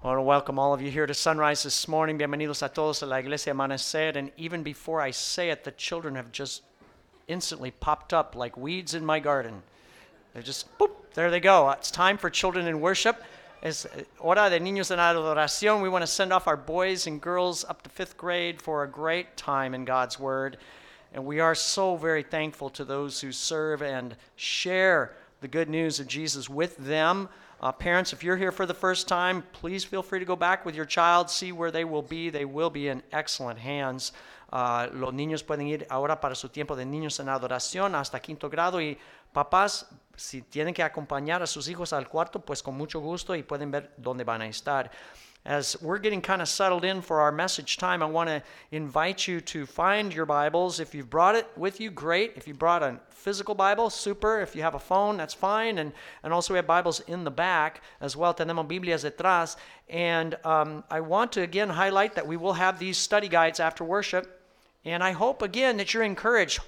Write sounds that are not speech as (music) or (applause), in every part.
I want to welcome all of you here to Sunrise this morning. Bienvenidos a todos a la Iglesia Amanecer. And even before I say it, the children have just instantly popped up like weeds in my garden. They're just, boop, there they go. It's time for children in worship. Es uh, hora de niños en adoración. We want to send off our boys and girls up to fifth grade for a great time in God's Word. And we are so very thankful to those who serve and share the good news of Jesus with them. Uh, parents, if you're here for the first time, please feel free to go back with your child, see where they will be. They will be in excellent hands. Uh, los niños pueden ir ahora para su tiempo de niños en adoración hasta quinto grado y papás, si tienen que acompañar a sus hijos al cuarto, pues con mucho gusto y pueden ver dónde van a estar. As we're getting kind of settled in for our message time, I want to invite you to find your Bibles. If you've brought it with you, great. If you brought a physical Bible, super. If you have a phone, that's fine. And, and also, we have Bibles in the back as well. Tenemos Biblias detrás. And um, I want to again highlight that we will have these study guides after worship. And I hope again that you're encouraged.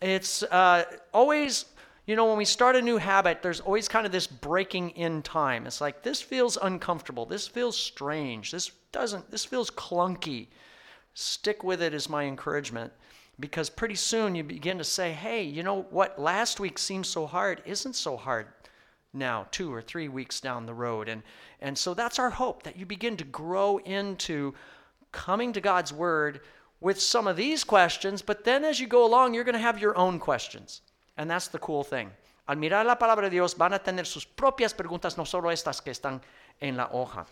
It's uh, always you know, when we start a new habit, there's always kind of this breaking in time. It's like, this feels uncomfortable. This feels strange. This doesn't, this feels clunky. Stick with it is my encouragement because pretty soon you begin to say, hey, you know what last week seemed so hard isn't so hard now, two or three weeks down the road. And, and so that's our hope that you begin to grow into coming to God's Word with some of these questions, but then as you go along, you're going to have your own questions. And that's the cool thing. Al mirar la palabra de Dios van a tener sus propias preguntas, no solo estas que están en la hoja.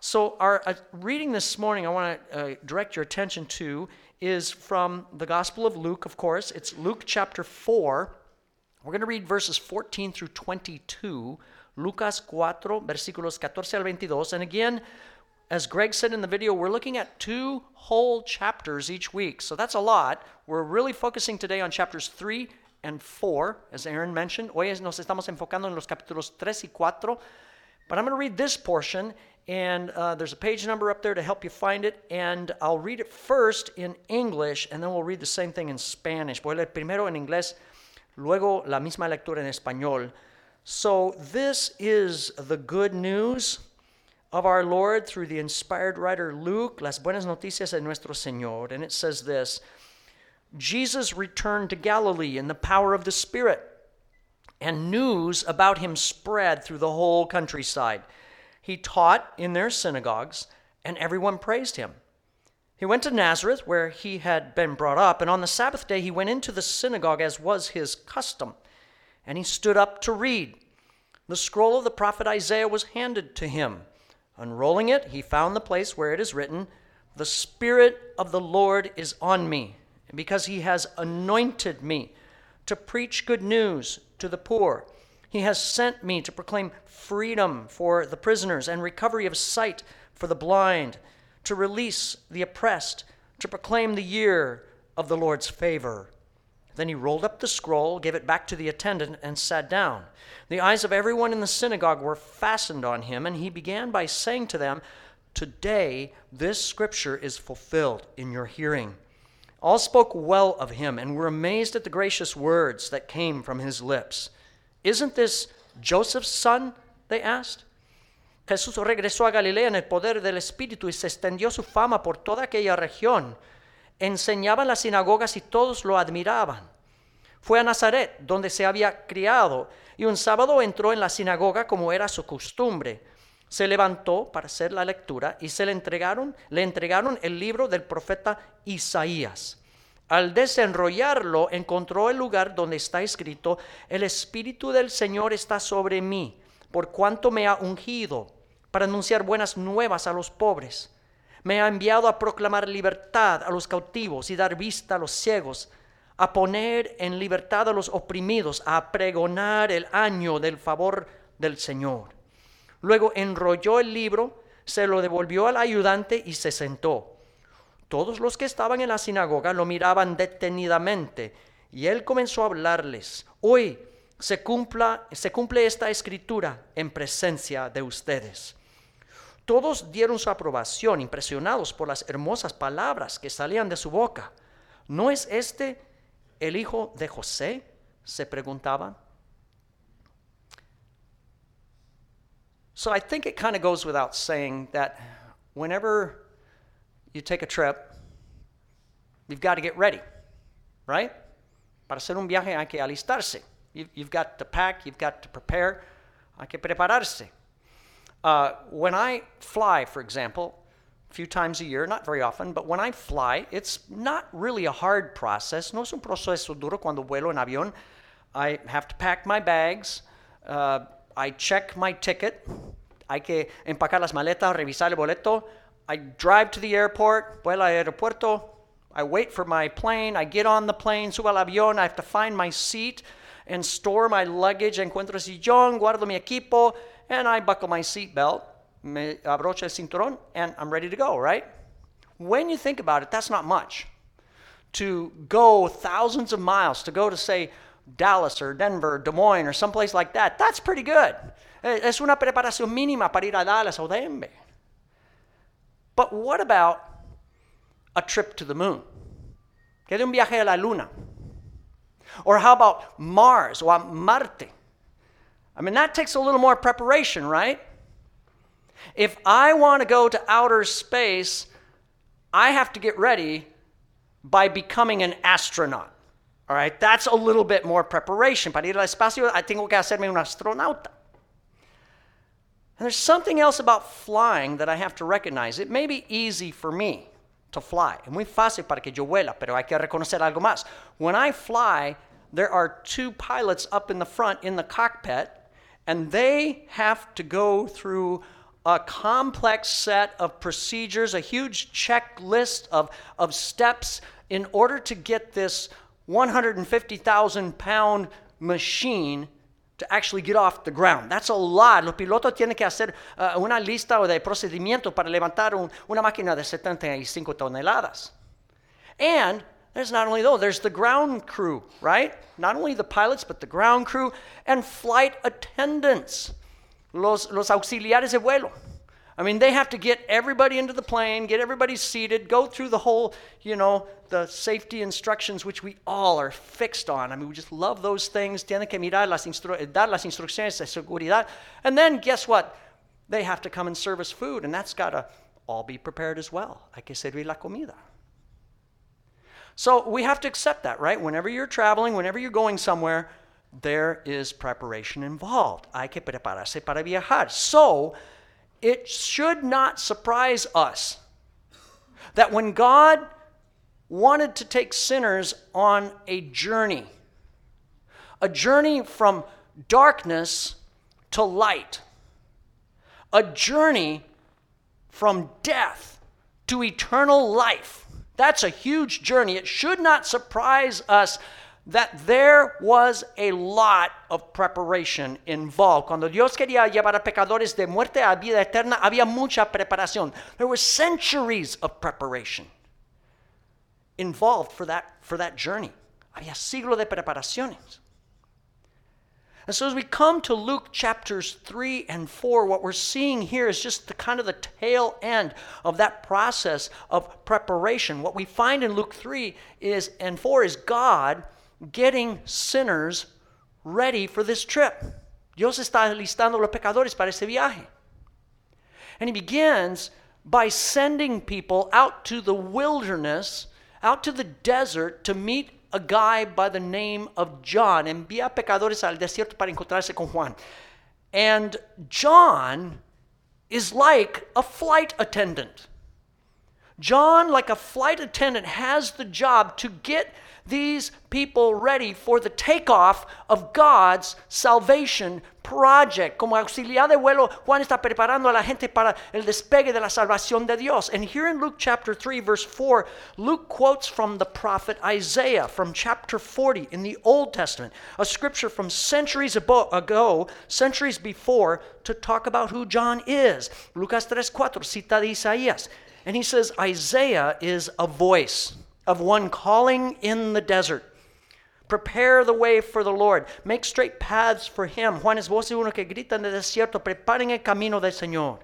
So, our uh, reading this morning, I want to uh, direct your attention to is from the Gospel of Luke, of course. It's Luke chapter 4. We're going to read verses 14 through 22. Lucas 4, versículos 14 al 22. And again, as Greg said in the video, we're looking at two whole chapters each week. So that's a lot. We're really focusing today on chapters 3 and 4, as Aaron mentioned. Hoy nos estamos enfocando en los capítulos 3 y 4. But I'm going to read this portion, and uh, there's a page number up there to help you find it. And I'll read it first in English, and then we'll read the same thing in Spanish. Voy a leer primero en inglés, luego la misma lectura en español. So, this is the good news of our Lord through the inspired writer Luke, las buenas noticias de nuestro Señor. And it says this. Jesus returned to Galilee in the power of the Spirit, and news about him spread through the whole countryside. He taught in their synagogues, and everyone praised him. He went to Nazareth, where he had been brought up, and on the Sabbath day he went into the synagogue as was his custom, and he stood up to read. The scroll of the prophet Isaiah was handed to him. Unrolling it, he found the place where it is written, The Spirit of the Lord is on me because he has anointed me to preach good news to the poor. He has sent me to proclaim freedom for the prisoners and recovery of sight for the blind, to release the oppressed, to proclaim the year of the Lord's favor. Then he rolled up the scroll, gave it back to the attendant, and sat down. The eyes of everyone in the synagogue were fastened on him, and he began by saying to them, Today this scripture is fulfilled in your hearing. All spoke well of him and were amazed at the gracious words that came from his lips. Isn't this Joseph's son? They asked. Jesús regresó a Galilea en el poder del Espíritu y se extendió su fama por toda aquella región. Enseñaba en las sinagogas y todos lo admiraban. Fue a Nazaret, donde se había criado, y un sábado entró en la sinagoga como era su costumbre se levantó para hacer la lectura y se le entregaron, le entregaron el libro del profeta Isaías. Al desenrollarlo, encontró el lugar donde está escrito, el Espíritu del Señor está sobre mí, por cuanto me ha ungido para anunciar buenas nuevas a los pobres. Me ha enviado a proclamar libertad a los cautivos y dar vista a los ciegos, a poner en libertad a los oprimidos, a pregonar el año del favor del Señor. Luego enrolló el libro, se lo devolvió al ayudante y se sentó. Todos los que estaban en la sinagoga lo miraban detenidamente y él comenzó a hablarles. Hoy se, cumpla, se cumple esta escritura en presencia de ustedes. Todos dieron su aprobación, impresionados por las hermosas palabras que salían de su boca. ¿No es este el hijo de José? se preguntaba. So I think it kind of goes without saying that whenever you take a trip, you've got to get ready, right? Para hacer un viaje hay que alistarse. You've, got to pack, you've got to prepare, hay que prepararse. Uh, when I fly, for example, a few times a year, not very often, but when I fly, it's not really a hard process. No es un proceso duro cuando vuelo en avión. I have to pack my bags. Uh, I check my ticket. Hay que empacar las maletas, revisar el boleto. I drive to the airport, vuelo al aeropuerto. I wait for my plane. I get on the plane, subo al avión. I have to find my seat and store my luggage. Encuentro sillón, guardo mi equipo, and I buckle my seat belt, me abrocho el cinturón, and I'm ready to go, right? When you think about it, that's not much. To go thousands of miles, to go to, say, Dallas or Denver, Des Moines, or someplace like that, that's pretty good. Eh, es una preparación mínima para ir a Dallas o Denver. But what about a trip to the moon? Que de un viaje a la luna. Or how about Mars or Marte? I mean, that takes a little more preparation, right? If I want to go to outer space, I have to get ready by becoming an astronaut. All right, that's a little bit more preparation. Para ir al espacio, I tengo que hacerme un astronauta. And there's something else about flying that I have to recognize. It may be easy for me to fly. Es muy fácil para que yo vuela, pero hay que reconocer algo más. When I fly, there are two pilots up in the front in the cockpit, and they have to go through a complex set of procedures, a huge checklist of, of steps in order to get this 150,000 pound machine to actually get off the ground. That's a lot. Los pilotos tienen que hacer uh, una lista de procedimientos para levantar un, una máquina de 75 toneladas. And there's not only those, there's the ground crew, right? Not only the pilots, but the ground crew and flight attendants, los, los auxiliares de vuelo. I mean, they have to get everybody into the plane, get everybody seated, go through the whole, you know, the safety instructions, which we all are fixed on. I mean, we just love those things. Tienen que mirar las instru- dar las instrucciones de seguridad. And then guess what? They have to come and serve us food, and that's got to all be prepared as well. Hay que servir la comida. So we have to accept that, right? Whenever you're traveling, whenever you're going somewhere, there is preparation involved. Hay que prepararse para viajar. So, it should not surprise us that when God wanted to take sinners on a journey, a journey from darkness to light, a journey from death to eternal life. That's a huge journey. It should not surprise us that there was a lot of preparation involved. Cuando Dios quería llevar a pecadores de muerte a vida eterna, había mucha preparación. There were centuries of preparation involved for that, for that journey. Había siglo de preparaciones. And so as we come to Luke chapters 3 and 4, what we're seeing here is just the kind of the tail end of that process of preparation. What we find in Luke 3 is and 4 is God getting sinners ready for this trip. Dios está listando los pecadores para este viaje. And he begins by sending people out to the wilderness, out to the desert to meet a guy by the name of John. Envía pecadores al desierto para encontrarse con Juan. And John is like a flight attendant. John, like a flight attendant, has the job to get these people ready for the takeoff of God's salvation project. Como auxiliar de vuelo, Juan está preparando a la gente para el despegue de la salvación de Dios. And here in Luke chapter 3, verse 4, Luke quotes from the prophet Isaiah from chapter 40 in the Old Testament, a scripture from centuries ago, centuries before, to talk about who John is. Lucas 3, 4, cita de Isaías. And he says, Isaiah is a voice of one calling in the desert. Prepare the way for the Lord. Make straight paths for him. Juan es voz de uno que grita en el desierto. Preparen el camino del Señor.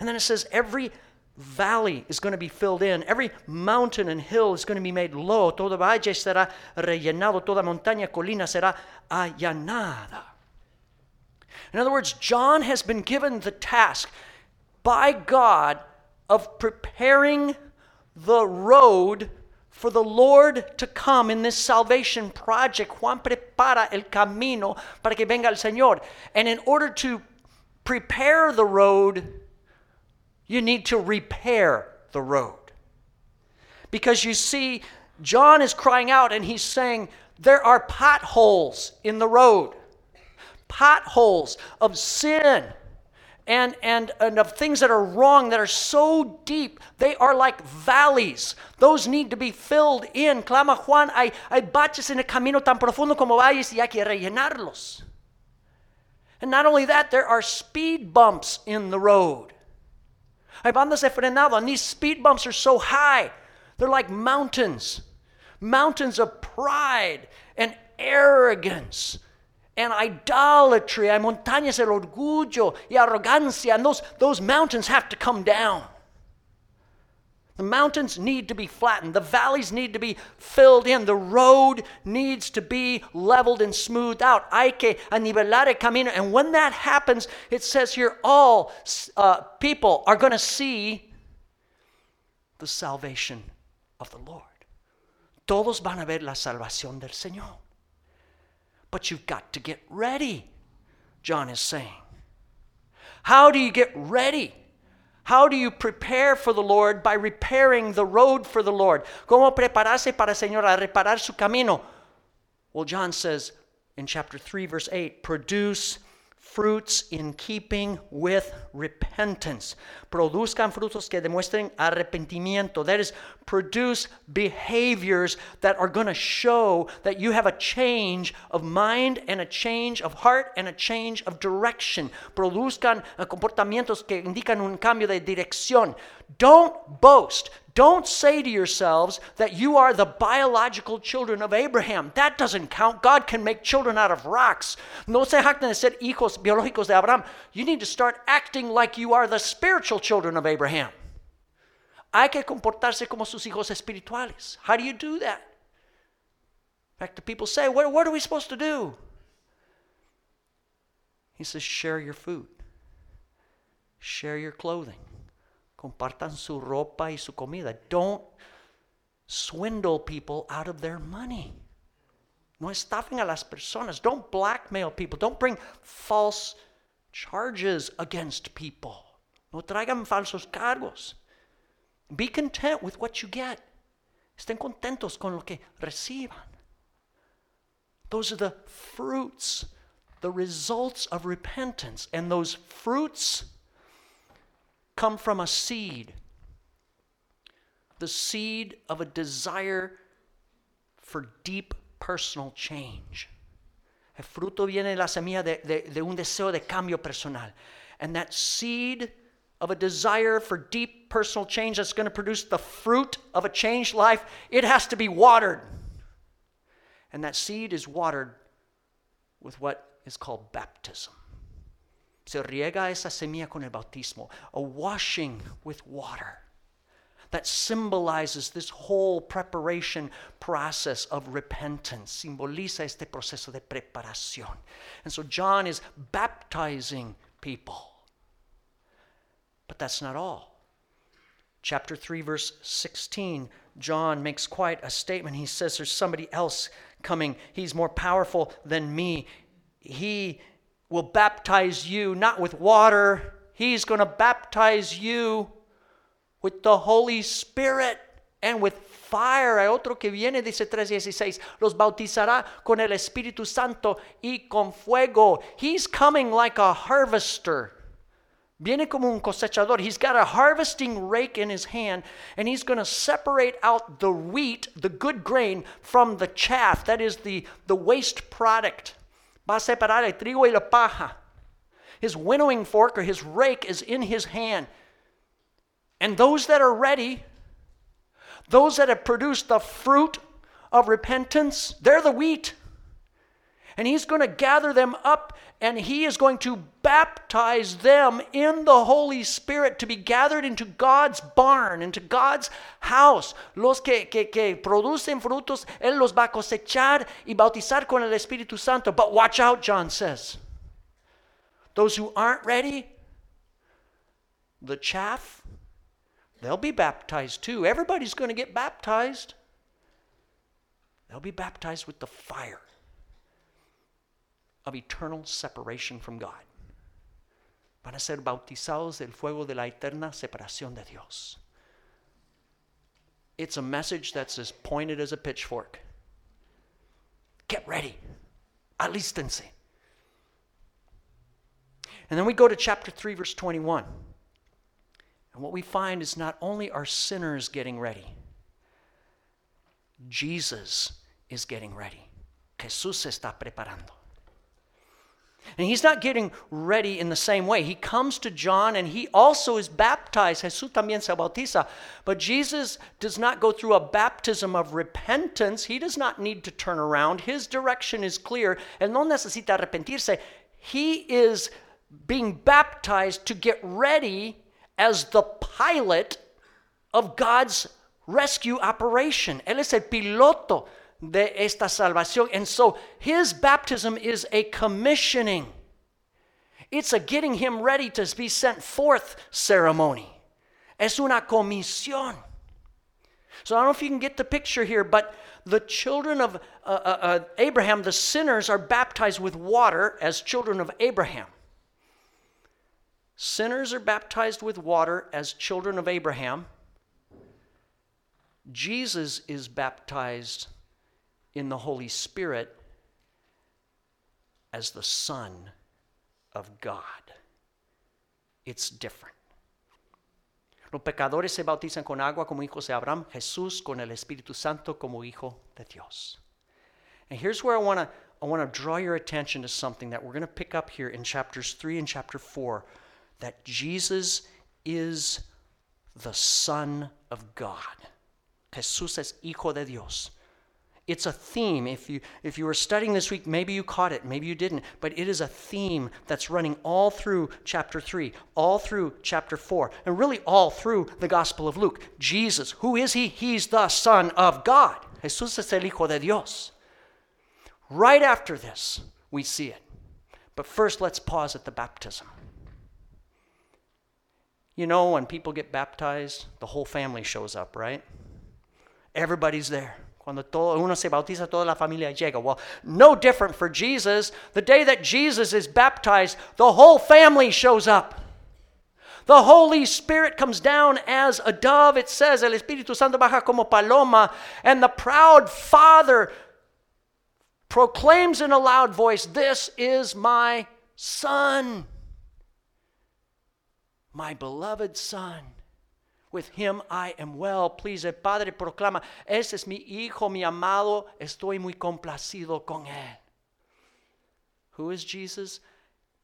And then it says, every valley is going to be filled in. Every mountain and hill is going to be made low. Todo valle será rellenado. Toda montaña, colina será allanada. In other words, John has been given the task by God of preparing the road for the Lord to come in this salvation project. Juan prepara el camino para que venga el Señor. And in order to prepare the road, you need to repair the road. Because you see, John is crying out and he's saying, There are potholes in the road, potholes of sin and, and, and of things that are wrong that are so deep, they are like valleys. Those need to be filled in. Clama Juan, hay, hay baches en el camino tan profundo como valles y hay que rellenarlos. And not only that, there are speed bumps in the road. Hay bandas de frenado, and these speed bumps are so high, they're like mountains. Mountains of pride and arrogance and idolatry. Hay montañas del orgullo y arrogancia. And those, those mountains have to come down. The mountains need to be flattened. The valleys need to be filled in. The road needs to be leveled and smoothed out. Hay que anivelar el camino. And when that happens, it says here, all uh, people are going to see the salvation of the Lord. Todos van a ver la salvación del Señor. But you've got to get ready, John is saying. How do you get ready? How do you prepare for the Lord? By repairing the road for the Lord. ¿Cómo prepararse para el Señor a reparar su camino? Well, John says in chapter 3, verse 8, produce fruits in keeping with repentance. Produzcan frutos que demuestren arrepentimiento. That is, produce behaviors that are going to show that you have a change of mind and a change of heart and a change of direction. Produzcan eh, comportamientos que indican un cambio de dirección. Don't boast. Don't say to yourselves that you are the biological children of Abraham. That doesn't count. God can make children out of rocks. No se jacten de ser hijos biológicos de Abraham. You need to start acting like you are the spiritual children of Abraham. Hay que comportarse como sus hijos espirituales. How do you do that? In fact, the people say, what, are we supposed to do? He says, share your food, share your clothing. Compartan su ropa y su comida. Don't swindle people out of their money. No estafen a las personas. Don't blackmail people. Don't bring false charges against people. No traigan falsos cargos. Be content with what you get. Estén contentos con lo que reciban. Those are the fruits, the results of repentance. And those fruits come from a seed the seed of a desire for deep personal change. El fruto viene de la semilla de, de, de, un deseo de cambio personal. And that seed of a desire for deep personal change that's going to produce the fruit of a changed life, it has to be watered. And that seed is watered with what is called baptism. Se riega esa semilla con el bautismo, a washing with water that symbolizes this whole preparation process of repentance. Simboliza este proceso de preparación. And so John is baptizing people. But that's not all. Chapter 3, verse 16, John makes quite a statement. He says, There's somebody else coming. He's more powerful than me. He will baptize you not with water, He's going to baptize you with the Holy Spirit and with fire. Hay otro que viene, dice 3:16, los bautizará con el Espíritu Santo y con fuego. He's coming like a harvester. Viene como un cosechador. He's got a harvesting rake in his hand, and he's going to separate out the wheat, the good grain, from the chaff, that is the, the waste product. Va a separar el trigo y la paja. His winnowing fork or his rake is in his hand. And those that are ready, those that have produced the fruit of repentance, they're the wheat. And he's going to gather them up and he is going to baptize them in the Holy Spirit to be gathered into God's barn, into God's house. Los que, que, que producen frutos, Él los va a cosechar y bautizar con el Espíritu Santo. But watch out, John says. those who aren't ready, the chaff, they'll be baptized too. Everybody's going to get baptized. They'll be baptized with the fire of eternal separation from God. Van a ser bautizados del fuego de la eterna separación de Dios. It's a message that's as pointed as a pitchfork. Get ready. Alístense. And then we go to chapter 3, verse 21. And what we find is not only are sinners getting ready, Jesus is getting ready. Jesús está preparando. And he's not getting ready in the same way. He comes to John and he also is baptized. Jesús también se bautiza. But Jesus does not go through a baptism of repentance. He does not need to turn around. His direction is clear. Él no necesita arrepentirse. He is being baptized to get ready as the pilot of God's rescue operation. Él es el piloto de esta salvación. And so his baptism is a commissioning, it's a getting him ready to be sent forth ceremony. Es una comisión. So I don't know if you can get the picture here, but the children of uh, uh, uh, Abraham, the sinners, are baptized with water as children of Abraham. Sinners are baptized with water as children of Abraham. Jesus is baptized in the Holy Spirit as the Son of God. It's different. Los pecadores se bautizan con agua como hijos de Abraham, Jesús con el Espíritu Santo como hijo de Dios. And here's where I want to I want to draw your attention to something that we're going to pick up here in chapters 3 and chapter 4 that Jesus is the Son of God. Jesús es hijo de Dios. It's a theme. If you, if you were studying this week, maybe you caught it, maybe you didn't, but it is a theme that's running all through chapter 3, all through chapter 4, and really all through the Gospel of Luke. Jesus, who is he? He's the Son of God. Jesús es el Hijo de Dios. Right after this, we see it. But first, let's pause at the baptism. You know, when people get baptized, the whole family shows up, right? Everybody's there. Cuando todo, uno se bautiza, toda la familia llega. Well, no different for Jesus. The day that Jesus is baptized, the whole family shows up. The Holy Spirit comes down as a dove. It says, El Espíritu Santo baja como paloma. And the proud Father proclaims in a loud voice, This is my Son, my beloved Son. With him I am well pleased. El Padre proclama, ese es mi hijo, mi amado, estoy muy complacido con él. Who is Jesus?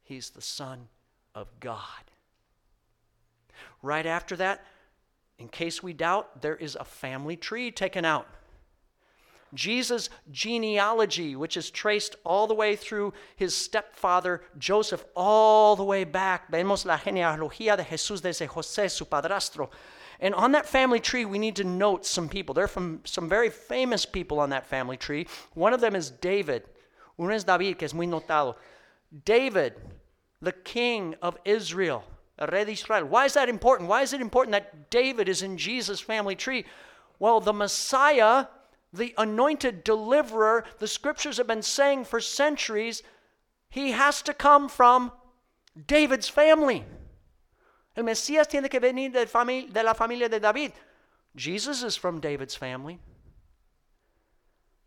He's the Son of God. Right after that, in case we doubt, there is a family tree taken out. Jesus' genealogy, which is traced all the way through his stepfather Joseph, all the way back. Vemos la genealogía de Jesús desde José, su padrastro. And on that family tree, we need to note some people. There are from some very famous people on that family tree. One of them is David. Uno es David, que es muy notado. David, the king of Israel, rey de Israel. Why is that important? Why is it important that David is in Jesus' family tree? Well, the Messiah, the anointed deliverer, the scriptures have been saying for centuries, he has to come from David's family. El Mesías tiene que venir de, de la familia de David. Jesus is from David's family.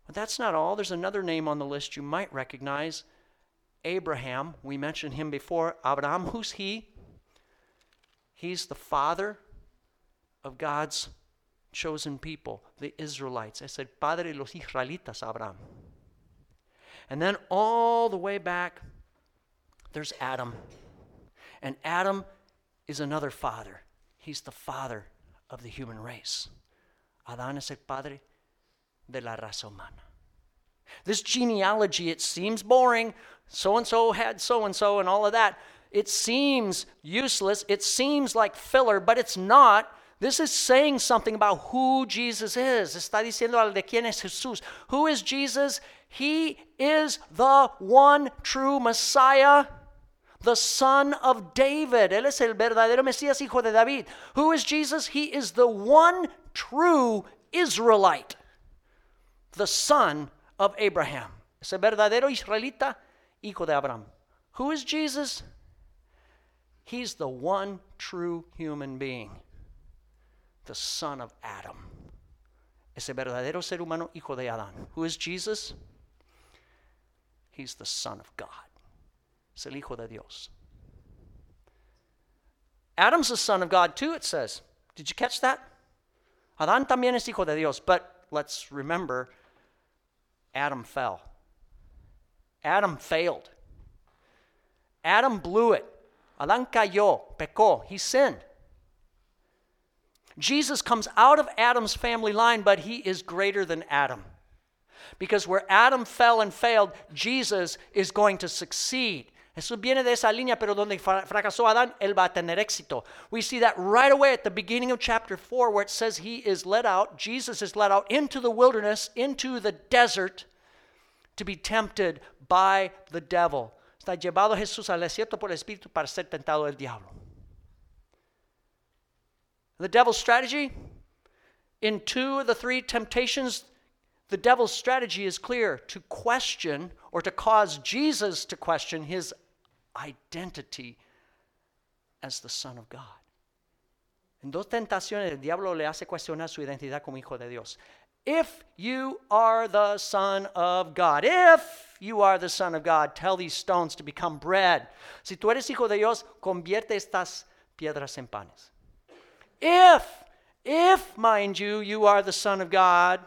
But that's not all. There's another name on the list you might recognize Abraham. We mentioned him before. Abraham, who's he? He's the father of God's chosen people, the Israelites. Es el padre los israelitas, Abraham. And then all the way back, there's Adam. And Adam is another father. He's the father of the human race. Adán es el padre de la raza humana. This genealogy, it seems boring. So and so had so and so and all of that. It seems useless. It seems like filler, but it's not. This is saying something about who Jesus is. Está diciendo al de quién es Jesús. Who is Jesus? He is the one true Messiah the son of David. Él es el verdadero Mesías, hijo de David. Who is Jesus? He is the one true Israelite, the son of Abraham. Es el verdadero israelita, hijo de Abraham. Who is Jesus? He's the one true human being, the son of Adam. Ese verdadero ser humano, hijo de Adán. Who is Jesus? He's the son of God. Es el hijo de Dios. Adam's the son of God too, it says. Did you catch that? Adán también es hijo de Dios. But let's remember, Adam fell. Adam failed. Adam blew it. Adán cayó, pecó, he sinned. Jesus comes out of Adam's family line, but he is greater than Adam. Because where Adam fell and failed, Jesus is going to succeed. Jesús viene de esa línea, pero donde fracasó Adán, él va a tener éxito. We see that right away at the beginning of chapter 4, where it says he is led out, Jesus is led out into the wilderness, into the desert, to be tempted by the devil. Está llevado Jesús al desierto por el Espíritu para ser tentado del diablo. The devil's strategy in two of the three temptations, the devil's strategy is clear to question or to cause Jesus to question his identity as the Son of God. En dos tentaciones, el diablo le hace cuestionar su identidad como hijo de Dios. If you are the Son of God, if you are the Son of God, tell these stones to become bread. Si tú eres hijo de Dios, convierte estas piedras en panes. If, if, mind you, you are the Son of God,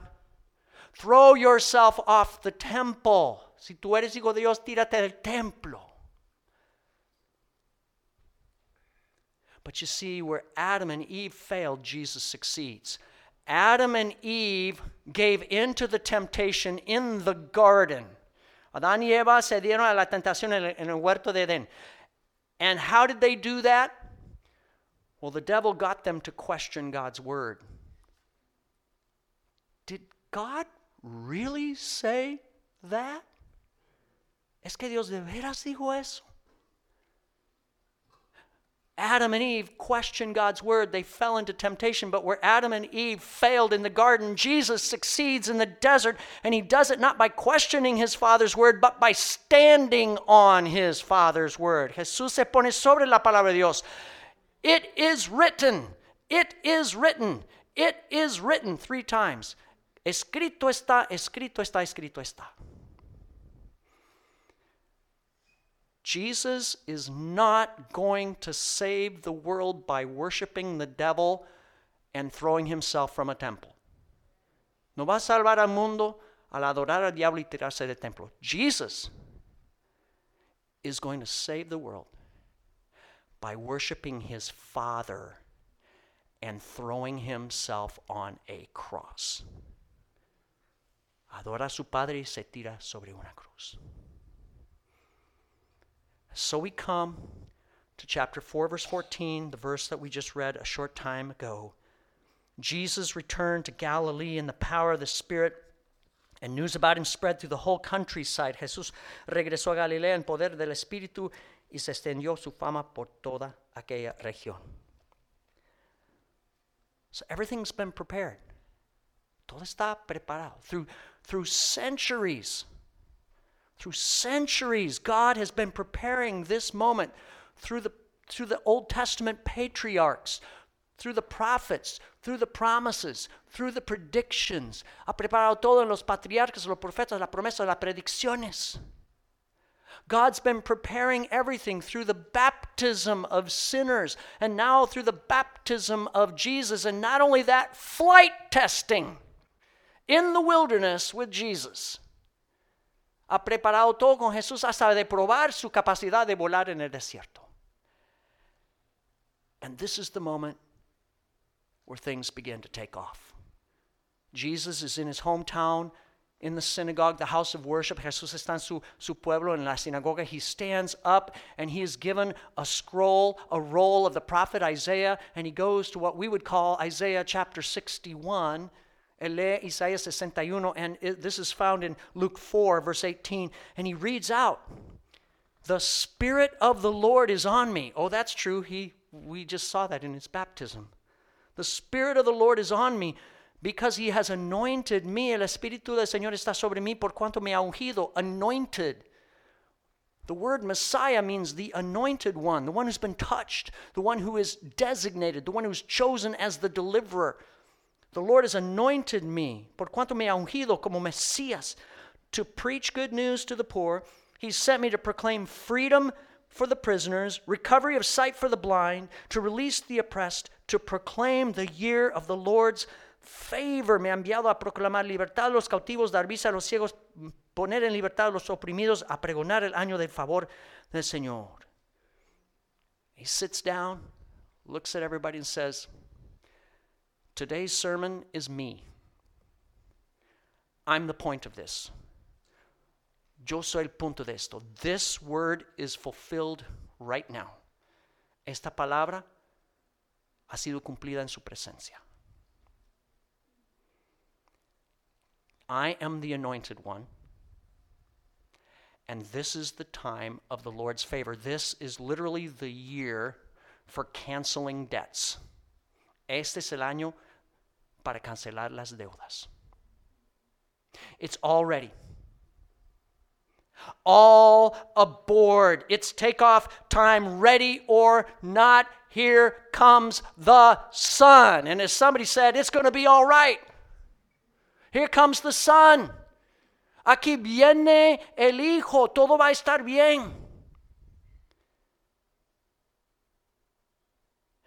throw yourself off the temple. Si tú eres hijo de Dios, tírate del templo. But you see, where Adam and Eve failed, Jesus succeeds. Adam and Eve gave into the temptation in the garden. Adán y Eva se dieron a la tentación en el, huerto de Edén. And how did they do that? Well, the devil got them to question God's word. Did God really say that? ¿Es que Dios de veras dijo eso? Adam and Eve questioned God's word. They fell into temptation. But where Adam and Eve failed in the garden, Jesus succeeds in the desert. And he does it not by questioning his Father's word, but by standing on his Father's word. Jesús se pone sobre la palabra de Dios. It is written. It is written. It is written three times. Escrito está, escrito está, escrito está. Jesus is not going to save the world by worshiping the devil and throwing himself from a temple. No va a salvar al mundo al adorar al diablo y tirarse del templo. Jesus is going to save the world by worshiping his Father and throwing himself on a cross. Adora a su Padre y se tira sobre una cruz. So we come to chapter 4, verse 14, the verse that we just read a short time ago. Jesus returned to Galilee in the power of the Spirit, and news about him spread through the whole countryside. Jesús regresó a Galilea en poder del Espíritu y se extendió su fama por toda aquella región. So everything's been prepared. Todo está preparado. Through, through centuries, through centuries, God has been preparing this moment through the, through the Old Testament patriarchs, through the prophets, through the promises, through the predictions. Ha preparado todo en los patriarcas, los profetas, la promesa, las predicciones. God's been preparing everything through the baptism of sinners and now through the baptism of Jesus. And not only that, flight testing in the wilderness with Jesus ha preparado todo con Jesús hasta de probar su capacidad de volar en el desierto. And this is the moment where things begin to take off. Jesus is in his hometown, in the synagogue, the house of worship. Jesús está en su, su pueblo, en la sinagoga. He stands up and he is given a scroll, a roll of the prophet Isaiah, and he goes to what we would call Isaiah chapter 61 lee Isaías 61, and this is found in Luke 4, verse 18, and he reads out The Spirit of the Lord is on me. Oh, that's true. He, we just saw that in his baptism. The Spirit of the Lord is on me because he has anointed me. El Espíritu del Señor está sobre mí por cuanto me ha ungido. Anointed. The word Messiah means the anointed one, the one who's been touched, the one who is designated, the one who's chosen as the deliverer. The Lord has anointed me, por cuanto me ha ungido como Mesías, to preach good news to the poor. He sent me to proclaim freedom for the prisoners, recovery of sight for the blind, to release the oppressed, to proclaim the year of the Lord's favor. Me ha enviado a proclamar libertad a los cautivos, dar vista a los ciegos, poner en libertad a los oprimidos, a pregonar el año del favor del Señor. He sits down, looks at everybody, and says, Today's sermon is me. I'm the point of this. Yo soy el punto de esto. This word is fulfilled right now. Esta palabra ha sido cumplida en su presencia. I am the anointed one. And this is the time of the Lord's favor. This is literally the year for canceling debts. Este es el año para cancelar las deudas. It's all ready. All aboard. It's takeoff time, ready or not. Here comes the sun. And as somebody said, it's going to be all right. Here comes the sun. Aquí viene el Hijo. Todo va a estar bien.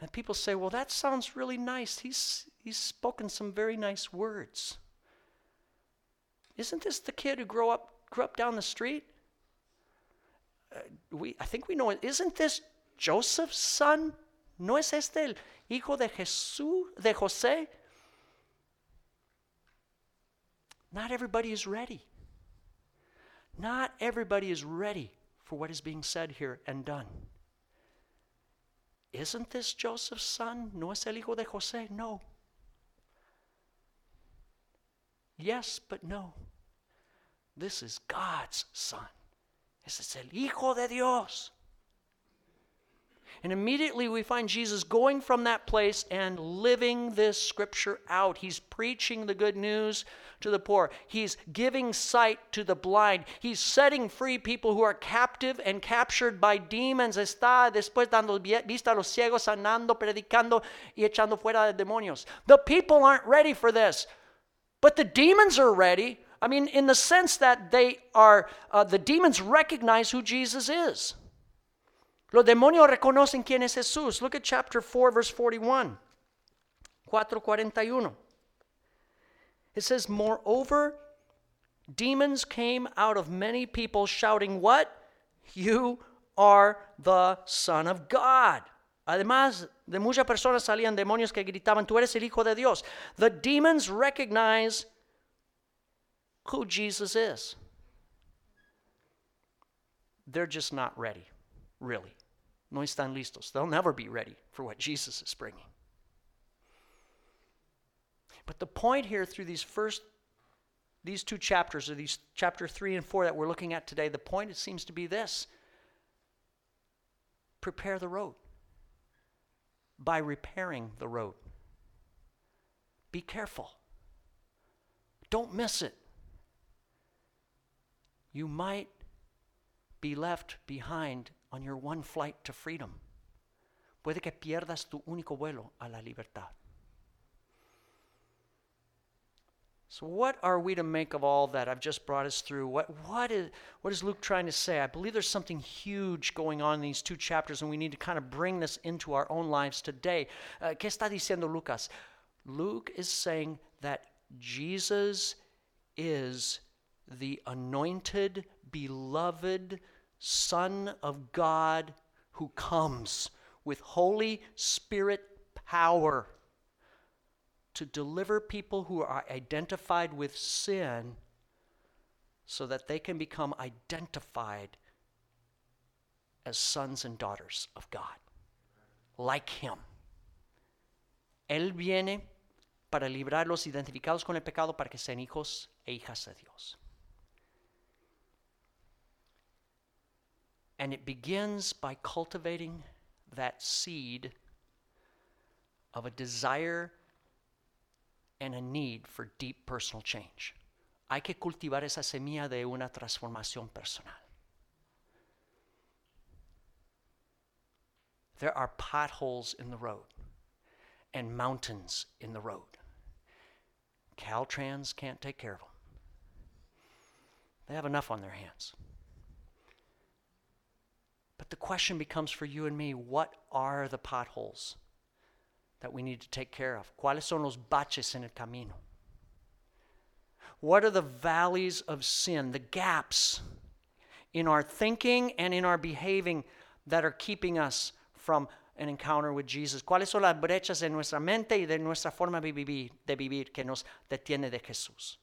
And people say, well, that sounds really nice. He's, he's spoken some very nice words. Isn't this the kid who grew up, grew up down the street? Uh, we, I think we know it. Isn't this Joseph's son? ¿No es este el hijo de Jesús, de José? Not everybody is ready. Not everybody is ready for what is being said here and done. Isn't this Joseph's son? ¿No es el hijo de José? No. Yes, but no. This is God's son. Ese es el hijo de Dios. And immediately we find Jesus going from that place and living this scripture out. He's preaching the good news to the poor, he's giving sight to the blind, he's setting free people who are captive and captured by demons. Está después dando vista a los ciegos, sanando, predicando y echando fuera de demonios. The people aren't ready for this, but the demons are ready. I mean, in the sense that they are, uh, the demons recognize who Jesus is. Los demonios reconocen quién es Jesús. Look at chapter 4, verse 41. 441. It says, Moreover, demons came out of many people shouting, What? You are the Son of God. Además, de muchas personas salían demonios que gritaban, Tú eres el Hijo de Dios. The demons recognize who Jesus is. They're just not ready, really. No están listos. They'll never be ready for what Jesus is bringing. But the point here through these first these two chapters, or these chapter 3 and 4 that we're looking at today, the point it seems to be this. Prepare the road by repairing the road. Be careful. Don't miss it. You might be left behind on your one flight to freedom. Puede que pierdas tu único vuelo a la libertad. So, what are we to make of all that I've just brought us through? What, what, is, what is Luke trying to say? I believe there's something huge going on in these two chapters, and we need to kind of bring this into our own lives today. Uh, ¿Qué está diciendo Lucas? Luke is saying that Jesus is the anointed, beloved, Son of God who comes with Holy Spirit power to deliver people who are identified with sin so that they can become identified as sons and daughters of God, like Him. Él viene para librar los identificados con el pecado para que sean hijos e hijas de Dios. And it begins by cultivating that seed of a desire and a need for deep personal change. Hay que cultivar esa semilla de una transformación personal. There are potholes in the road and mountains in the road. Caltrans can't take care of them. They have enough on their hands. But the question becomes for you and me what are the potholes that we need to take care of? ¿Cuáles son los baches en el camino? What are the valleys of sin, the gaps in our thinking and in our behaving that are keeping us from an encounter with Jesus? ¿Cuáles son las brechas en nuestra mente y de nuestra forma de vivir, de vivir que nos detiene de Jesús?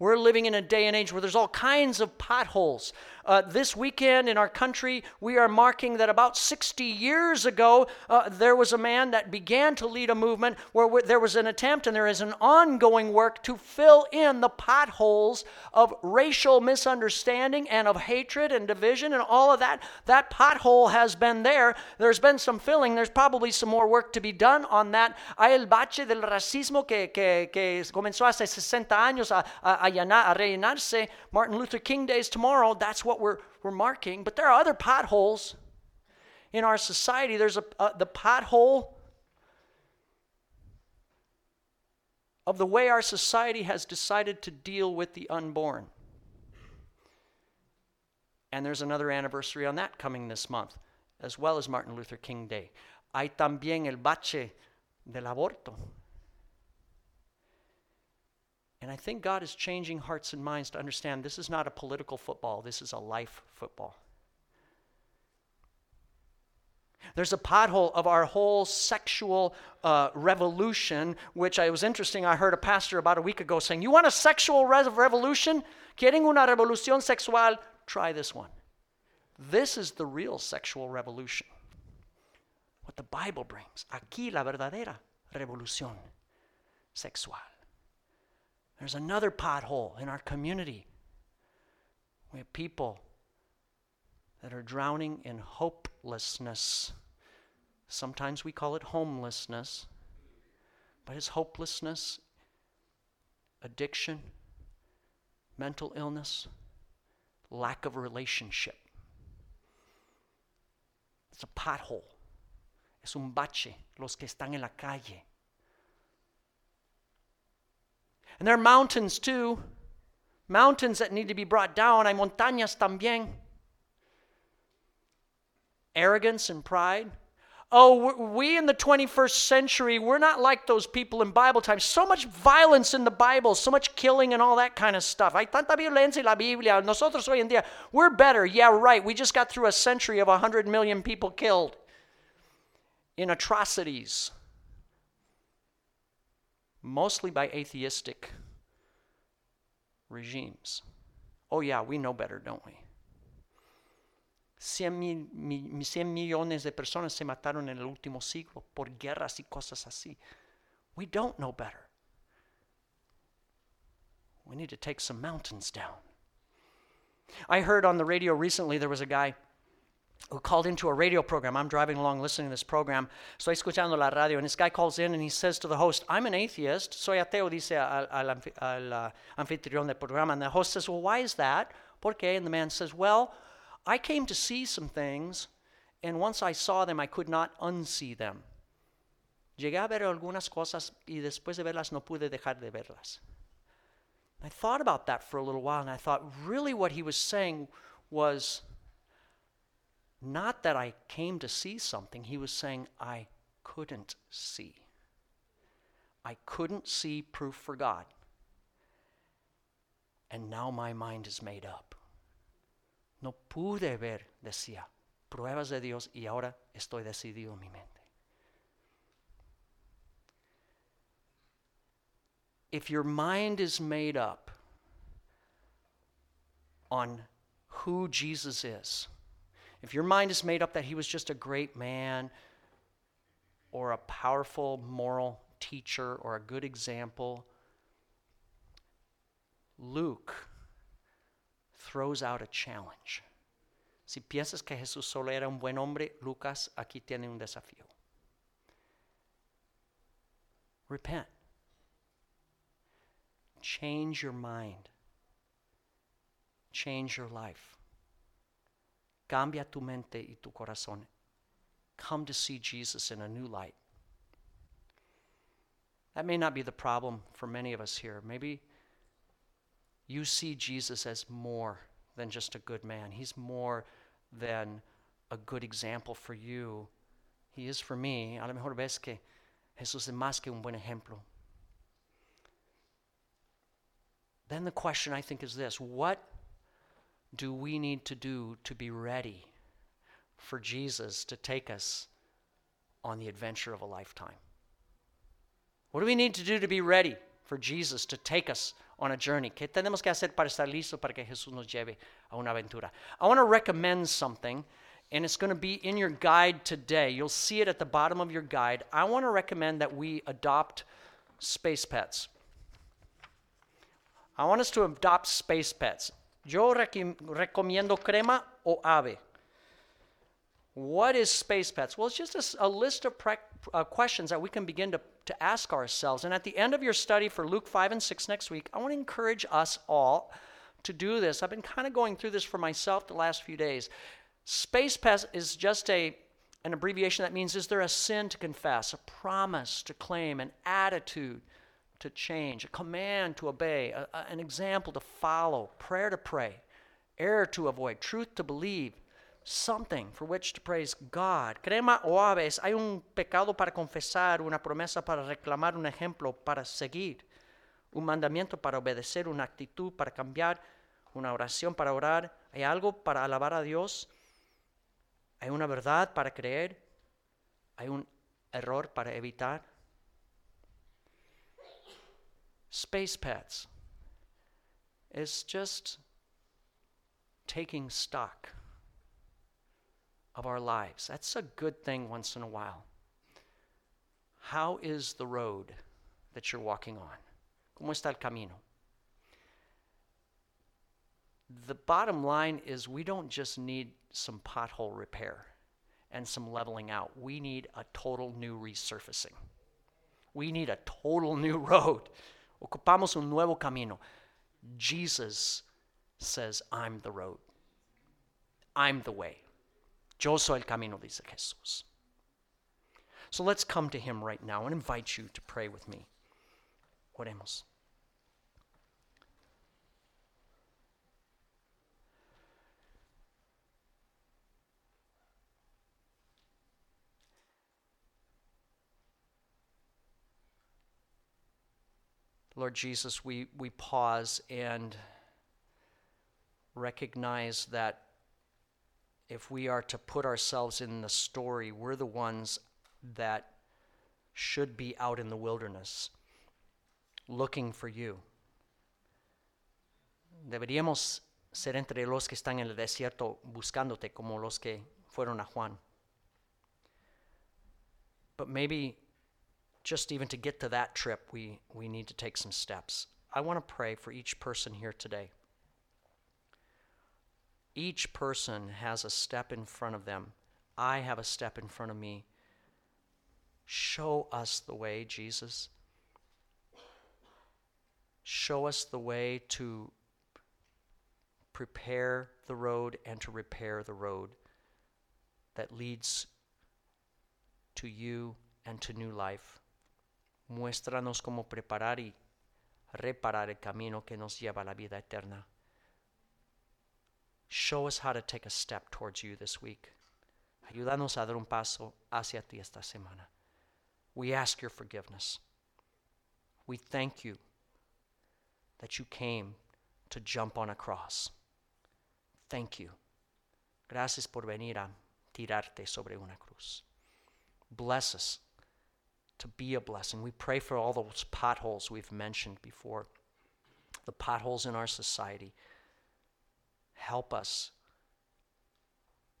We're living in a day and age where there's all kinds of potholes. Uh, this weekend in our country, we are marking that about 60 years ago, uh, there was a man that began to lead a movement where w- there was an attempt and there is an ongoing work to fill in the potholes of racial misunderstanding and of hatred and division and all of that. That pothole has been there. There's been some filling. There's probably some more work to be done on that. Hay el bache del racismo que, que, que comenzó hace 60 años a, a, a, llenar, a rellenarse. Martin Luther King Day is tomorrow. That's what we're, we're marking. But there are other potholes in our society. There's a, a, the pothole of the way our society has decided to deal with the unborn. And there's another anniversary on that coming this month, as well as Martin Luther King Day. Hay también el bache del aborto. And I think God is changing hearts and minds to understand this is not a political football, this is a life football. There's a pothole of our whole sexual uh, revolution, which I was interesting. I heard a pastor about a week ago saying, You want a sexual re- revolution? ¿Quieren una revolución sexual? Try this one. This is the real sexual revolution. What the Bible brings. Aquí la verdadera revolución sexual. There's another pothole in our community. We have people that are drowning in hopelessness. Sometimes we call it homelessness, but it's hopelessness, addiction, mental illness, lack of relationship. It's a pothole. Es un bache, los que están en la calle. And there are mountains too. Mountains that need to be brought down. Hay montañas también. Arrogance and pride. Oh, we in the 21st century, we're not like those people in Bible times. So much violence in the Bible, so much killing and all that kind of stuff. Hay tanta violencia en la Biblia. Nosotros hoy en día, we're better. Yeah, right. We just got through a century of 100 million people killed in atrocities mostly by atheistic regimes. Oh, yeah, we know better, don't we? 100, millones de personas se mataron en el último siglo por guerras y cosas así. We don't know better. We need to take some mountains down. I heard on the radio recently there was a guy who called into a radio program. I'm driving along listening to this program. Estoy escuchando la radio, and this guy calls in and he says to the host, I'm an atheist. Soy ateo, dice al, al, al uh, anfitrión del programa. And the host says, Well, why is that? ¿Por qué? And the man says, Well, I came to see some things, and once I saw them, I could not unsee them. Llegué a ver algunas cosas, y después de verlas, no pude dejar de verlas. I thought about that for a little while, and I thought, really, what he was saying was, not that I came to see something, he was saying I couldn't see. I couldn't see proof for God. And now my mind is made up. No pude ver, decía, pruebas de Dios y ahora estoy decidido en mi mente. If your mind is made up on who Jesus is, if your mind is made up that he was just a great man or a powerful moral teacher or a good example, Luke throws out a challenge. Si piensas que Jesús solo era un buen hombre, Lucas aquí tiene un desafío. Repent. Change your mind. Change your life. Cambia tu mente y tu corazón. Come to see Jesus in a new light. That may not be the problem for many of us here. Maybe you see Jesus as more than just a good man, He's more than a good example for you. He is for me. A lo mejor ves que Jesús es más que un buen ejemplo. Then the question I think is this what do we need to do to be ready for Jesus to take us on the adventure of a lifetime? What do we need to do to be ready for Jesus to take us on a journey? ¿Qué tenemos que hacer para estar listos para que Jesús nos lleve a una aventura? I want to recommend something, and it's going to be in your guide today. You'll see it at the bottom of your guide. I want to recommend that we adopt space pets. I want us to adopt space pets. Yo rec- recomiendo crema o ave. What is space pets? Well, it's just a, a list of pre- uh, questions that we can begin to, to ask ourselves. And at the end of your study for Luke 5 and 6 next week, I want to encourage us all to do this. I've been kind of going through this for myself the last few days. Space pets is just a an abbreviation that means is there a sin to confess, a promise to claim, an attitude to change, a command to obey, a, a, an example to follow, prayer to pray, error to avoid, truth to believe, something for which to praise God. Crema o aves, hay un pecado para confesar, una promesa para reclamar, un ejemplo para seguir, un mandamiento para obedecer, una actitud para cambiar, una oración para orar, hay algo para alabar a Dios, hay una verdad para creer, hay un error para evitar. Space pets is just taking stock of our lives. That's a good thing once in a while. How is the road that you're walking on? ¿Cómo está el camino? The bottom line is we don't just need some pothole repair and some leveling out. We need a total new resurfacing. We need a total new (laughs) road. Ocupamos un nuevo camino. Jesus says, I'm the road. I'm the way. Yo soy el camino, dice Jesús. So let's come to him right now and invite you to pray with me. Oremos. Lord Jesus, we, we pause and recognize that if we are to put ourselves in the story, we're the ones that should be out in the wilderness looking for you. Deberíamos ser entre los que están en el desierto buscándote como los que fueron a Juan. But maybe just even to get to that trip, we, we need to take some steps. I want to pray for each person here today. Each person has a step in front of them. I have a step in front of me. Show us the way, Jesus. Show us the way to prepare the road and to repair the road that leads to you and to new life. Muéstranos cómo preparar y reparar el camino que nos lleva a la vida eterna. Show us how to take a step towards you this week. Ayúdanos a dar un paso hacia ti esta semana. We ask your forgiveness. We thank you that you came to jump on a cross. Thank you. Gracias por venir a tirarte sobre una cruz. Bless us to be a blessing. We pray for all those potholes we've mentioned before, the potholes in our society. Help us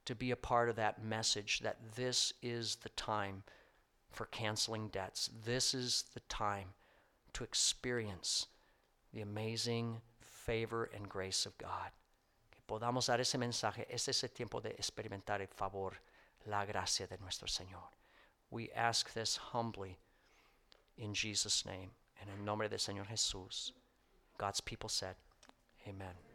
to be a part of that message that this is the time for canceling debts. This is the time to experience the amazing favor and grace of God. Que podamos dar ese mensaje, es ese tiempo de experimentar el favor, la gracia de nuestro Señor. We ask this humbly in Jesus' name and in nombre del Señor Jesús. God's people said, Amen.